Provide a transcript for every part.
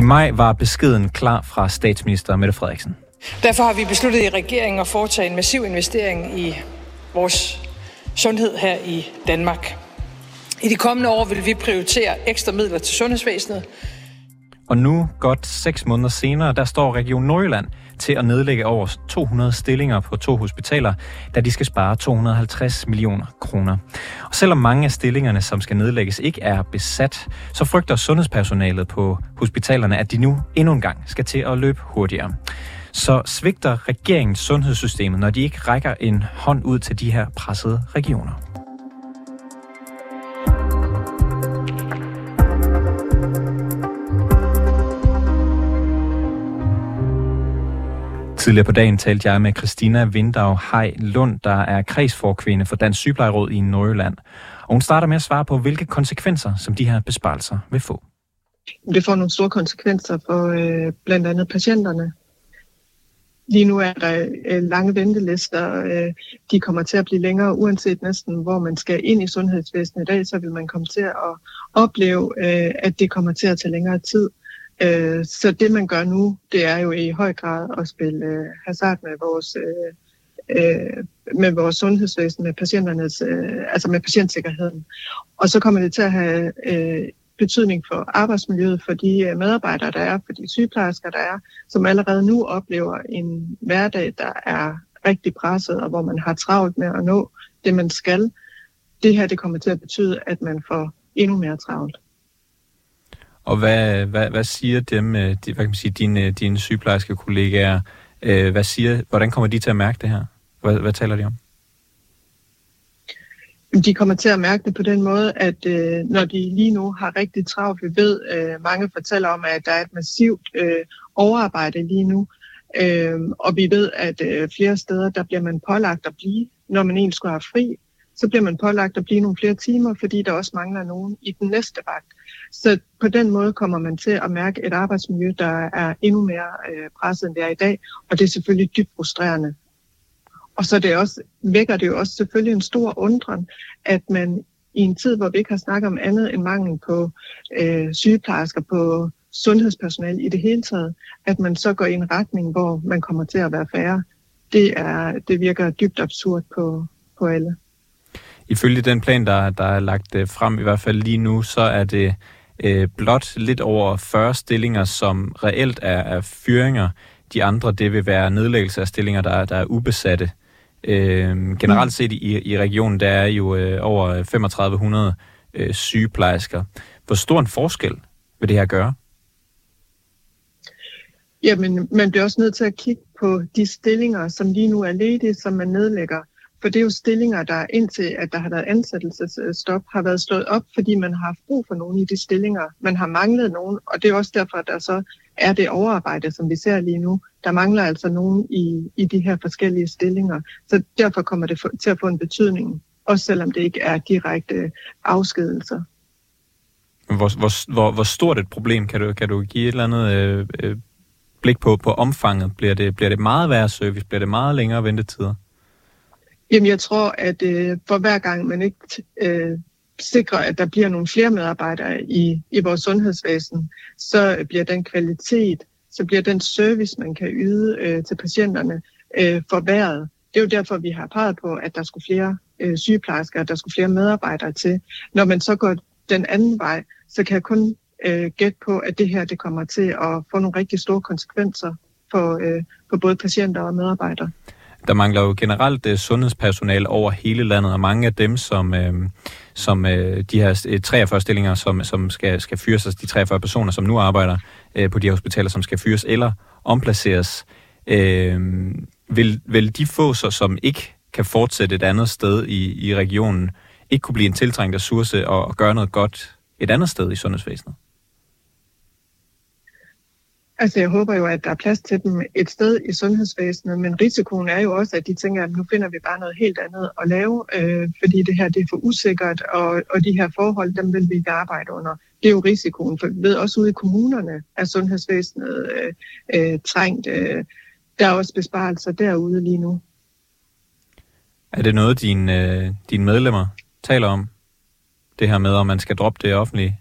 I maj var beskeden klar fra statsminister Mette Frederiksen. Derfor har vi besluttet i regeringen at foretage en massiv investering i vores sundhed her i Danmark. I de kommende år vil vi prioritere ekstra midler til sundhedsvæsenet. Og nu, godt seks måneder senere, der står Region Nordjylland til at nedlægge over 200 stillinger på to hospitaler, da de skal spare 250 millioner kroner. Og selvom mange af stillingerne, som skal nedlægges, ikke er besat, så frygter sundhedspersonalet på hospitalerne, at de nu endnu en gang skal til at løbe hurtigere. Så svigter regeringens sundhedssystemet, når de ikke rækker en hånd ud til de her pressede regioner. Tidligere på dagen talte jeg med Christina Vindau Hej Lund, der er kredsforkvinde for Dansk Sygeplejeråd i Nordjylland. Og hun starter med at svare på, hvilke konsekvenser, som de her besparelser vil få. Det får nogle store konsekvenser for øh, blandt andet patienterne. Lige nu er der øh, lange ventelister. Øh, de kommer til at blive længere, uanset næsten hvor man skal ind i sundhedsvæsenet i dag, så vil man komme til at opleve, øh, at det kommer til at tage længere tid. Øh, så det man gør nu, det er jo i høj grad at spille øh, hasard med vores, øh, øh med vores sundhedsvæsen, med patienternes, øh, altså med patientsikkerheden. Og så kommer det til at have øh, betydning for arbejdsmiljøet, for de medarbejdere, der er, for de sygeplejersker, der er, som allerede nu oplever en hverdag, der er rigtig presset, og hvor man har travlt med at nå det, man skal. Det her det kommer til at betyde, at man får endnu mere travlt. Og hvad, hvad, hvad siger dem, øh, de, hvad kan man sige, dine, dine sygeplejerske kollegaer, øh, hvad siger, hvordan kommer de til at mærke det her? Hvad, hvad taler de om? De kommer til at mærke det på den måde, at øh, når de lige nu har rigtig travlt, vi ved, øh, mange fortæller om, at der er et massivt øh, overarbejde lige nu, øh, og vi ved, at øh, flere steder, der bliver man pålagt at blive, når man egentlig skulle have fri, så bliver man pålagt at blive nogle flere timer, fordi der også mangler nogen i den næste vagt. Så på den måde kommer man til at mærke et arbejdsmiljø, der er endnu mere øh, presset, end det er i dag, og det er selvfølgelig dybt frustrerende. Og så det også, vækker det jo også selvfølgelig en stor undren, at man i en tid, hvor vi ikke har snakket om andet end mangel på øh, sygeplejersker, på sundhedspersonale i det hele taget, at man så går i en retning, hvor man kommer til at være færre. Det, er, det virker dybt absurd på, på alle. Ifølge den plan, der, der er lagt øh, frem, i hvert fald lige nu, så er det øh, blot lidt over 40 stillinger, som reelt er, er fyringer. De andre, det vil være nedlæggelse af stillinger, der, der er ubesatte. Øh, generelt set i, i regionen, der er jo øh, over 3500 øh, sygeplejersker. Hvor stor en forskel vil det her gøre? Jamen, man bliver også nødt til at kigge på de stillinger, som lige nu er ledige, som man nedlægger. For det er jo stillinger, der indtil at der har været ansættelsesstop, har været slået op, fordi man har haft brug for nogen i de stillinger. Man har manglet nogen, og det er også derfor, at der så er det overarbejde, som vi ser lige nu. Der mangler altså nogen i, i de her forskellige stillinger. Så derfor kommer det for, til at få en betydning, også selvom det ikke er direkte afskedelser. Hvor, hvor, hvor, hvor stort et problem kan du, kan du give et eller andet øh, øh, blik på, på omfanget? Bliver det, bliver det meget værre service? Bliver det meget længere ventetider? Jamen, jeg tror, at øh, for hver gang man ikke øh, sikrer, at der bliver nogle flere medarbejdere i, i vores sundhedsvæsen, så bliver den kvalitet, så bliver den service, man kan yde øh, til patienterne, øh, forværret. Det er jo derfor, vi har peget på, at der skulle flere øh, sygeplejersker, at der skulle flere medarbejdere til. Når man så går den anden vej, så kan jeg kun øh, gætte på, at det her det kommer til at få nogle rigtig store konsekvenser for, øh, for både patienter og medarbejdere. Der mangler jo generelt uh, sundhedspersonale over hele landet, og mange af dem, som, uh, som uh, de her 43 stillinger, som, som skal, skal fyres, altså de 43 personer, som nu arbejder uh, på de her hospitaler, som skal fyres eller omplaceres, uh, vil, vil de få så, som ikke kan fortsætte et andet sted i, i regionen, ikke kunne blive en tiltrængt ressource og, og gøre noget godt et andet sted i sundhedsvæsenet? Altså jeg håber jo, at der er plads til dem et sted i sundhedsvæsenet, men risikoen er jo også, at de tænker, at nu finder vi bare noget helt andet at lave, øh, fordi det her det er for usikkert, og, og de her forhold, dem vil vi ikke arbejde under. Det er jo risikoen, for vi ved også ude i kommunerne, at sundhedsvæsenet øh, øh, trængt. Øh, der er også besparelser derude lige nu. Er det noget, dine, øh, dine medlemmer taler om? Det her med, om man skal droppe det offentlige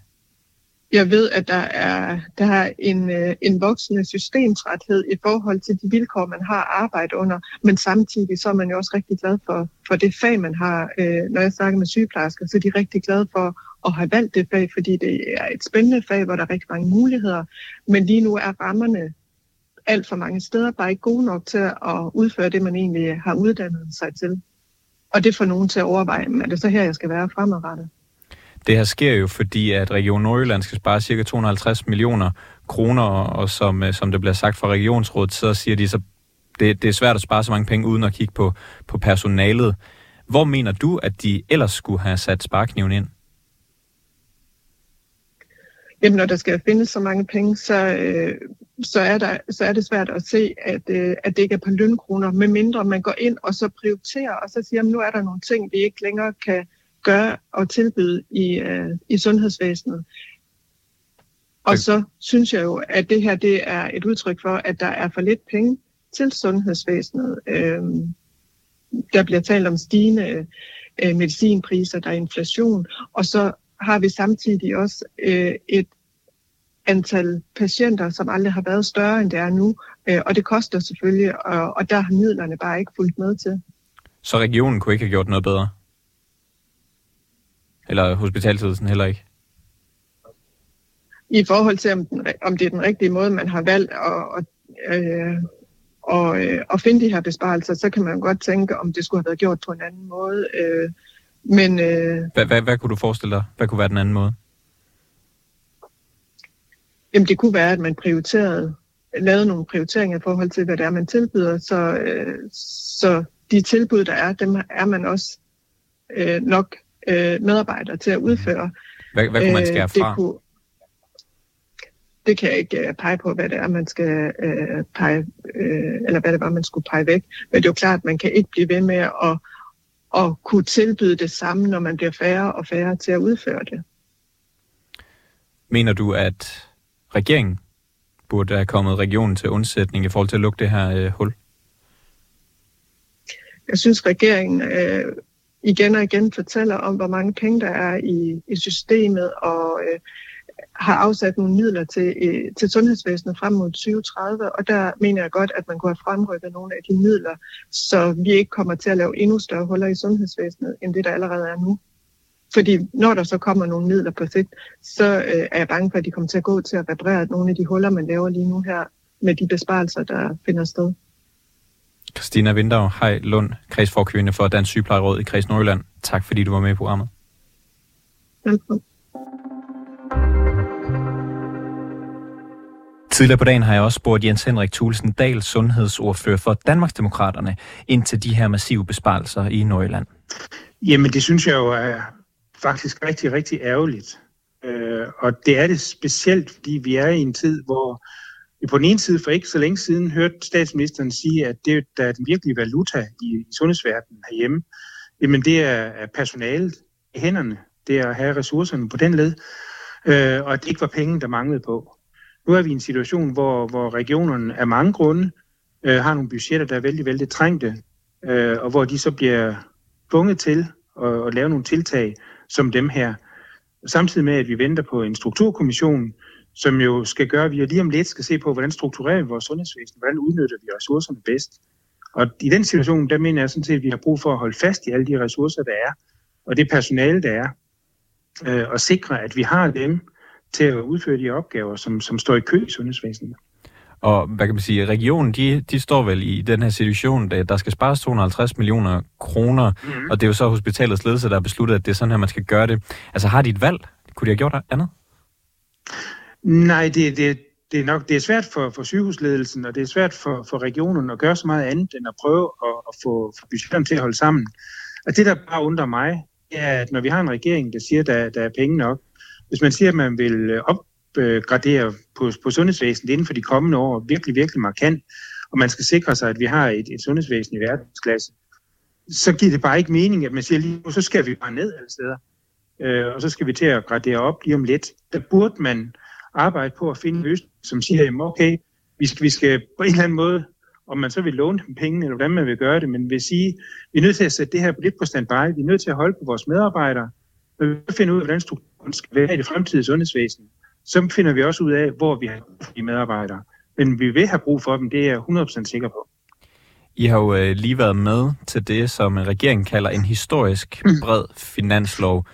jeg ved, at der er, der er en, øh, en voksende systemtræthed i forhold til de vilkår, man har arbejde under, men samtidig så er man jo også rigtig glad for, for det fag, man har. Øh, når jeg snakker med sygeplejersker, så er de rigtig glade for at have valgt det fag, fordi det er et spændende fag, hvor der er rigtig mange muligheder. Men lige nu er rammerne alt for mange steder bare ikke gode nok til at udføre det, man egentlig har uddannet sig til. Og det får nogen til at overveje, er det så her, jeg skal være fremadrettet? Det her sker jo, fordi at Region Nordjylland skal spare ca. 250 millioner kroner, og som, øh, som det bliver sagt fra regionsrådet, så siger de, så det, det er svært at spare så mange penge uden at kigge på, på personalet. Hvor mener du, at de ellers skulle have sat sparkniven ind? Jamen, når der skal findes så mange penge, så, øh, så, er, der, så er det svært at se, at, øh, at det ikke er på lønkroner, medmindre man går ind og så prioriterer, og så siger, at nu er der nogle ting, vi ikke længere kan gøre og tilbyde i, øh, i sundhedsvæsenet. Og så synes jeg jo, at det her det er et udtryk for, at der er for lidt penge til sundhedsvæsenet. Øh, der bliver talt om stigende øh, medicinpriser, der er inflation, og så har vi samtidig også øh, et antal patienter, som aldrig har været større, end det er nu. Øh, og det koster selvfølgelig, og, og der har midlerne bare ikke fulgt med til. Så regionen kunne ikke have gjort noget bedre? Eller hospitalsledelsen heller ikke? I forhold til, om, den, om det er den rigtige måde, man har valgt at, øh, og, øh, at finde de her besparelser, så kan man godt tænke, om det skulle have været gjort på en anden måde. Øh, men, øh, hvad, hvad, hvad kunne du forestille dig? Hvad kunne være den anden måde? Jamen, det kunne være, at man prioriterede, lavede nogle prioriteringer i forhold til, hvad det er, man tilbyder, så, øh, så de tilbud, der er, dem er man også øh, nok øh, medarbejdere til at udføre. Hvad, hvad kunne man skære fra? Det, kunne, det kan jeg ikke uh, pege på, hvad det er, man skal uh, pege, uh, eller hvad det var, man skulle pege væk. Men det er jo klart, at man kan ikke blive ved med at, at kunne tilbyde det samme, når man bliver færre og færre til at udføre det. Mener du, at regeringen burde have kommet regionen til undsætning i forhold til at lukke det her uh, hul? Jeg synes, regeringen uh, igen og igen fortæller om, hvor mange penge der er i, i systemet, og øh, har afsat nogle midler til, øh, til sundhedsvæsenet frem mod 2030, og der mener jeg godt, at man kunne have fremrykket nogle af de midler, så vi ikke kommer til at lave endnu større huller i sundhedsvæsenet, end det der allerede er nu. Fordi når der så kommer nogle midler på sigt, så øh, er jeg bange for, at de kommer til at gå til at reparere nogle af de huller, man laver lige nu her med de besparelser, der finder sted. Christina Vinter, hej Lund, kredsforkvinde for Dansk Sygeplejeråd i Kreds Nordjylland. Tak fordi du var med i programmet. Velkommen. Tidligere på dagen har jeg også spurgt Jens Henrik Thulesen Dahl, sundhedsordfører for Danmarksdemokraterne, ind til de her massive besparelser i Nordjylland. Jamen det synes jeg jo er faktisk rigtig, rigtig ærgerligt. Øh, og det er det specielt, fordi vi er i en tid, hvor på den ene side for ikke så længe siden hørte statsministeren sige, at det, der er den virkelige valuta i, i sundhedsverdenen herhjemme, jamen det er, er personalet i hænderne. Det er at have ressourcerne på den led, øh, og at det ikke var penge, der manglede på. Nu er vi i en situation, hvor, hvor regionerne af mange grunde øh, har nogle budgetter, der er vældig, vældig trængte, øh, og hvor de så bliver tvunget til at, at lave nogle tiltag som dem her. Samtidig med, at vi venter på en strukturkommission, som jo skal gøre, at vi lige om lidt skal se på, hvordan strukturerer vi vores sundhedsvæsen, hvordan udnytter vi ressourcerne bedst. Og i den situation, der mener jeg sådan set, at vi har brug for at holde fast i alle de ressourcer, der er, og det personale, der er, øh, og sikre, at vi har dem til at udføre de opgaver, som, som står i kø i sundhedsvæsenet. Og hvad kan man sige, regionen, de, de står vel i den her situation, der, der skal spares 250 millioner kroner, mm-hmm. og det er jo så hospitalets ledelse, der har besluttet, at det er sådan her, man skal gøre det. Altså har de et valg? Kunne de have gjort andet? Nej, det, det, det er nok det er svært for, for sygehusledelsen, og det er svært for, for regionen at gøre så meget andet, end at prøve at, at få, få budgetterne til at holde sammen. Og det, der bare undrer mig, er, at når vi har en regering, der siger, at der, der er penge nok, hvis man siger, at man vil opgradere på, på sundhedsvæsenet inden for de kommende år, virkelig, virkelig markant, og man skal sikre sig, at vi har et, et sundhedsvæsen i verdensklasse, så giver det bare ikke mening, at man siger lige nu, så skal vi bare ned alle steder, øh, og så skal vi til at gradere op lige om lidt. Der burde man arbejde på at finde en løsning, som siger, at okay, vi skal, vi skal på en eller anden måde, om man så vil låne dem penge, eller hvordan man vil gøre det, men vil sige, vi er nødt til at sætte det her lidt på standby, vi er nødt til at holde på vores medarbejdere, og vi vil finde ud af, hvordan strukturen skal være i det fremtidige sundhedsvæsen, så finder vi også ud af, hvor vi har de medarbejdere. Men vi vil have brug for dem, det er jeg 100% sikker på. I har jo øh, lige været med til det, som regeringen kalder en historisk bred finanslov.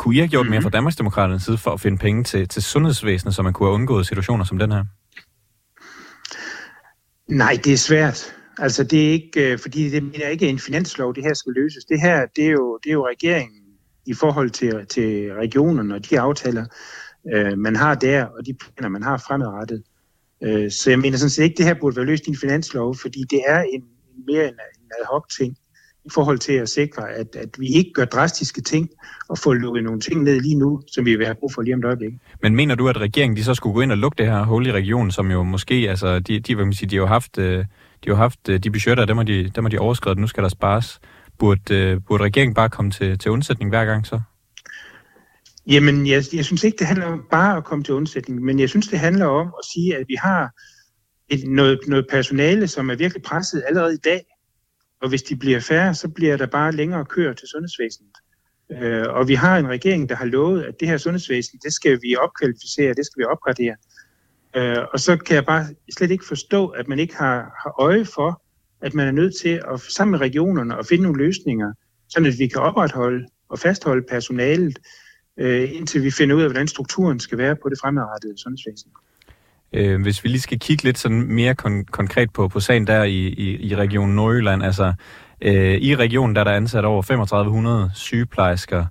Kunne I have gjort mere Mhm. fra Danmarksdemokraternes side for at finde penge til, til sundhedsvæsenet, så man kunne have undgået situationer som den her? Nej, det er svært. Altså det er ikke, øh, fordi det mener ikke er en finanslov, det her skal løses. Det her, det er jo, det er jo regeringen i forhold til, til regionerne og de aftaler, øh, man har der, og de planer, man har fremadrettet. Øh, så jeg mener sådan set ikke, det her burde være løst i en finanslov, fordi det er en, en mere en, en ad hoc ting i forhold til at sikre, at, at vi ikke gør drastiske ting og får lukket nogle ting ned lige nu, som vi vil have brug for lige om et øjeblik. Men mener du, at regeringen de så skulle gå ind og lukke det her hul i regionen, som jo måske, altså, de, de, hvad man siger, de har jo haft, øh, de har haft øh, de budgetter, dem har de, dem har de overskrevet, nu skal der spares. Burde, øh, burde regeringen bare komme til, til undsætning hver gang så? Jamen, jeg, jeg synes ikke, det handler om bare at komme til undsætning, men jeg synes, det handler om at sige, at vi har et, noget, noget personale, som er virkelig presset allerede i dag. Og hvis de bliver færre, så bliver der bare længere køer til sundhedsvæsenet. Øh, og vi har en regering, der har lovet, at det her sundhedsvæsen, det skal vi opkvalificere, det skal vi opgradere. Øh, og så kan jeg bare slet ikke forstå, at man ikke har, har øje for, at man er nødt til at sammen med regionerne og finde nogle løsninger, sådan at vi kan opretholde og fastholde personalet, øh, indtil vi finder ud af, hvordan strukturen skal være på det fremadrettede sundhedsvæsen. Øh, hvis vi lige skal kigge lidt sådan mere kon- konkret på, på sagen der i, i, i Region Nordjylland, altså øh, i regionen der er der ansat over 3500 sygeplejersker,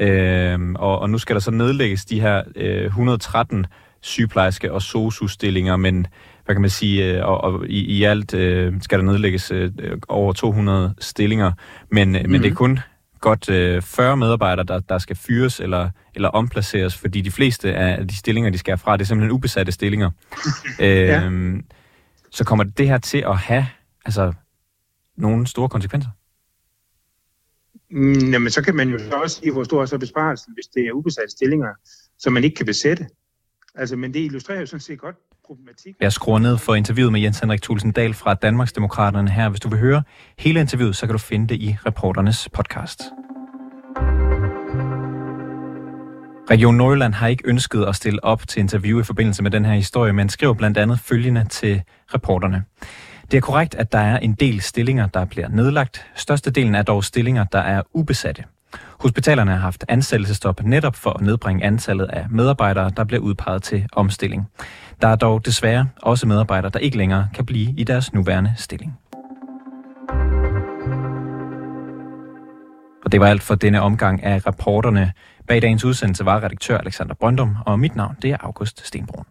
øh, og, og nu skal der så nedlægges de her øh, 113 sygeplejerske- og SOSU-stillinger, men hvad kan man sige, øh, og, og i, i alt øh, skal der nedlægges øh, over 200 stillinger, men, mm-hmm. men det er kun godt øh, 40 medarbejdere, der, der skal fyres eller, eller omplaceres, fordi de fleste af de stillinger, de skal fra, det er simpelthen ubesatte stillinger. Ja. øhm, så kommer det her til at have altså, nogle store konsekvenser? Mm, jamen, så kan man jo så også sige, hvor stor er så besparelsen, hvis det er ubesatte stillinger, som man ikke kan besætte. Altså, men det illustrerer jo sådan set godt problematik. Jeg skruer ned for interviewet med Jens Henrik Thulsen Dahl fra Danmarksdemokraterne her. Hvis du vil høre hele interviewet, så kan du finde det i reporternes podcast. Region Nordjylland har ikke ønsket at stille op til interview i forbindelse med den her historie, men skriver blandt andet følgende til reporterne. Det er korrekt, at der er en del stillinger, der bliver nedlagt. Størstedelen er dog stillinger, der er ubesatte. Hospitalerne har haft ansættelsestop netop for at nedbringe antallet af medarbejdere, der bliver udpeget til omstilling. Der er dog desværre også medarbejdere, der ikke længere kan blive i deres nuværende stilling. Og det var alt for denne omgang af rapporterne. Bag dagens udsendelse var redaktør Alexander Brøndum, og mit navn det er August Stenbrun.